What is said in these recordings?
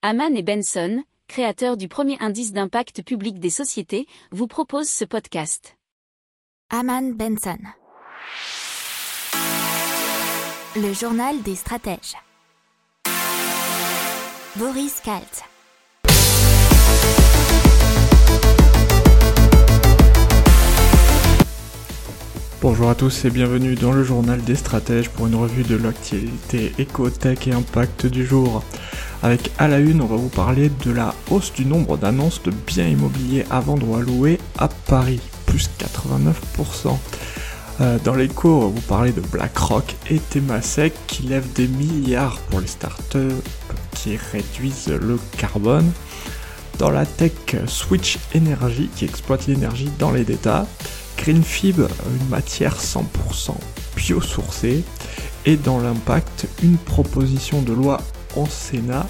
Haman et Benson, créateurs du premier indice d'impact public des sociétés, vous proposent ce podcast. Haman Benson. Le journal des stratèges. Boris Kalt. Bonjour à tous et bienvenue dans le journal des stratèges pour une revue de l'actualité éco-tech et impact du jour. Avec à la une, on va vous parler de la hausse du nombre d'annonces de biens immobiliers à vendre ou à louer à Paris, plus 89%. Euh, dans l'écho, on va vous parler de BlackRock et Temasek qui lèvent des milliards pour les startups qui réduisent le carbone. Dans la tech, Switch Energy qui exploite l'énergie dans les data. Greenfib, une matière 100% biosourcée, et dans l'impact, une proposition de loi en Sénat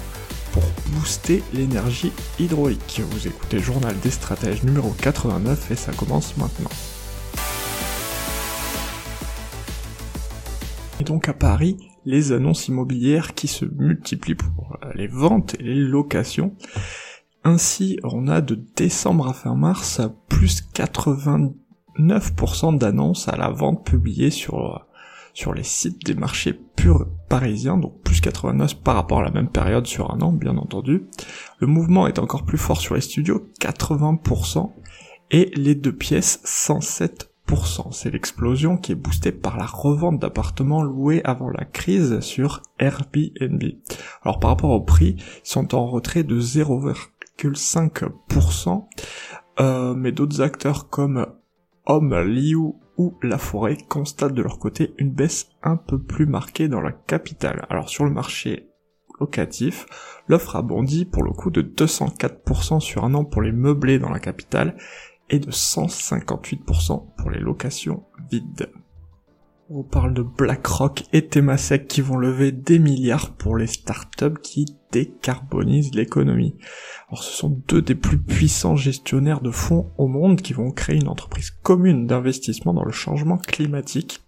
pour booster l'énergie hydraulique. Vous écoutez Journal des stratèges numéro 89 et ça commence maintenant. Et donc à Paris, les annonces immobilières qui se multiplient pour les ventes et les locations. Ainsi, on a de décembre à fin mars plus 80 9% d'annonces à la vente publiées sur, sur les sites des marchés purs parisiens, donc plus 89 par rapport à la même période sur un an, bien entendu. Le mouvement est encore plus fort sur les studios, 80%, et les deux pièces, 107%. C'est l'explosion qui est boostée par la revente d'appartements loués avant la crise sur Airbnb. Alors par rapport au prix, ils sont en retrait de 0,5%, euh, mais d'autres acteurs comme Homme, Liu ou La Forêt constatent de leur côté une baisse un peu plus marquée dans la capitale. Alors sur le marché locatif, l'offre a bondi pour le coup de 204% sur un an pour les meublés dans la capitale et de 158% pour les locations vides. On parle de BlackRock et Temasek qui vont lever des milliards pour les startups qui décarbonisent l'économie. Alors ce sont deux des plus puissants gestionnaires de fonds au monde qui vont créer une entreprise commune d'investissement dans le changement climatique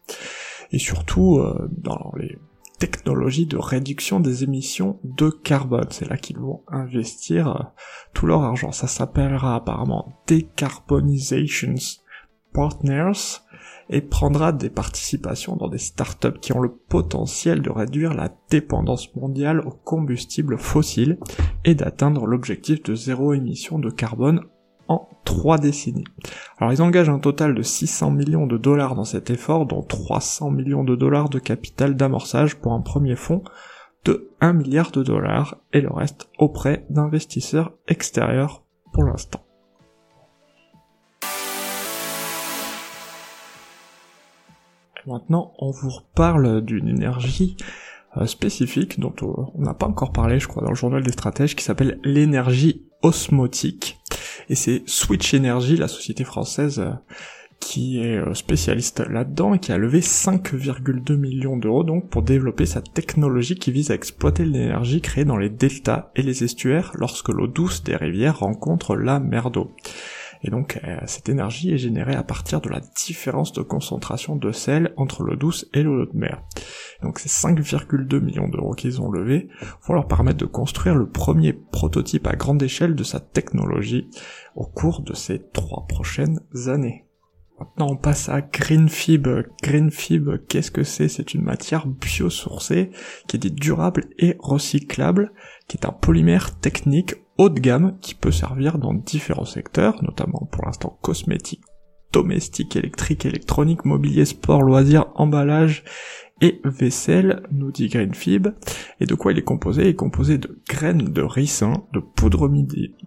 et surtout euh, dans les technologies de réduction des émissions de carbone. C'est là qu'ils vont investir euh, tout leur argent. Ça s'appellera apparemment Decarbonizations Partners et prendra des participations dans des startups qui ont le potentiel de réduire la dépendance mondiale aux combustibles fossiles et d'atteindre l'objectif de zéro émission de carbone en trois décennies. Alors ils engagent un total de 600 millions de dollars dans cet effort, dont 300 millions de dollars de capital d'amorçage pour un premier fonds de 1 milliard de dollars et le reste auprès d'investisseurs extérieurs pour l'instant. Maintenant, on vous reparle d'une énergie euh, spécifique dont on n'a pas encore parlé, je crois, dans le journal des stratèges, qui s'appelle l'énergie osmotique. Et c'est Switch Energy, la société française euh, qui est euh, spécialiste là-dedans et qui a levé 5,2 millions d'euros donc pour développer sa technologie qui vise à exploiter l'énergie créée dans les deltas et les estuaires lorsque l'eau douce des rivières rencontre la mer d'eau. Et donc euh, cette énergie est générée à partir de la différence de concentration de sel entre l'eau douce et l'eau de mer. Donc ces 5,2 millions d'euros qu'ils ont levés vont leur permettre de construire le premier prototype à grande échelle de sa technologie au cours de ces trois prochaines années. Maintenant, on passe à Greenfib. Greenfib, qu'est-ce que c'est? C'est une matière biosourcée qui est dite durable et recyclable, qui est un polymère technique haut de gamme qui peut servir dans différents secteurs, notamment pour l'instant cosmétiques, domestiques, électriques, électroniques, mobilier, sport, loisirs, emballage et vaisselle, nous dit Greenfib. Et de quoi il est composé? Il est composé de graines de ricin, de poudre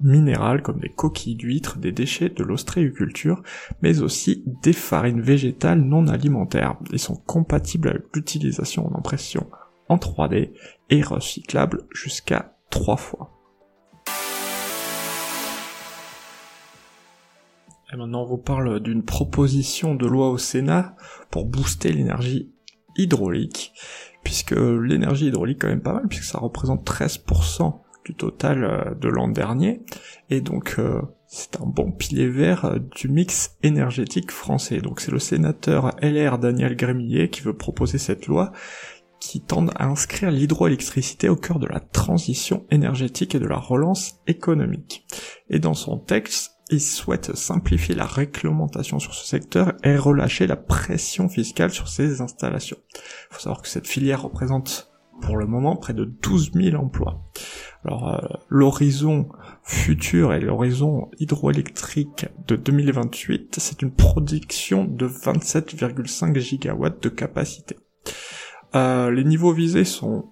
minérale comme des coquilles d'huîtres, des déchets de l'ostréiculture, mais aussi des farines végétales non alimentaires. Ils sont compatibles avec l'utilisation en impression en 3D et recyclables jusqu'à 3 fois. Et maintenant on vous parle d'une proposition de loi au Sénat pour booster l'énergie hydraulique, puisque l'énergie hydraulique quand même pas mal, puisque ça représente 13% du total euh, de l'an dernier, et donc euh, c'est un bon pilier vert euh, du mix énergétique français. Donc c'est le sénateur LR Daniel Grémillet qui veut proposer cette loi, qui tendent à inscrire l'hydroélectricité au cœur de la transition énergétique et de la relance économique. Et dans son texte, il souhaite simplifier la réglementation sur ce secteur et relâcher la pression fiscale sur ces installations. Il faut savoir que cette filière représente pour le moment près de 12 000 emplois. Alors euh, l'horizon futur et l'horizon hydroélectrique de 2028, c'est une production de 27,5 gigawatts de capacité. Euh, les niveaux visés sont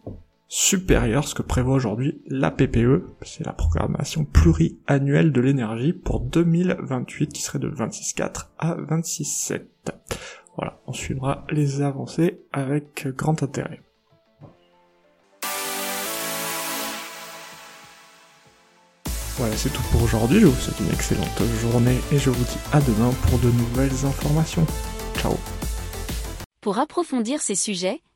supérieurs à ce que prévoit aujourd'hui la PPE, c'est la programmation pluriannuelle de l'énergie pour 2028 qui serait de 26,4 à 26,7. Voilà, on suivra les avancées avec grand intérêt. Voilà, c'est tout pour aujourd'hui. Je vous souhaite une excellente journée et je vous dis à demain pour de nouvelles informations. Ciao. Pour approfondir ces sujets,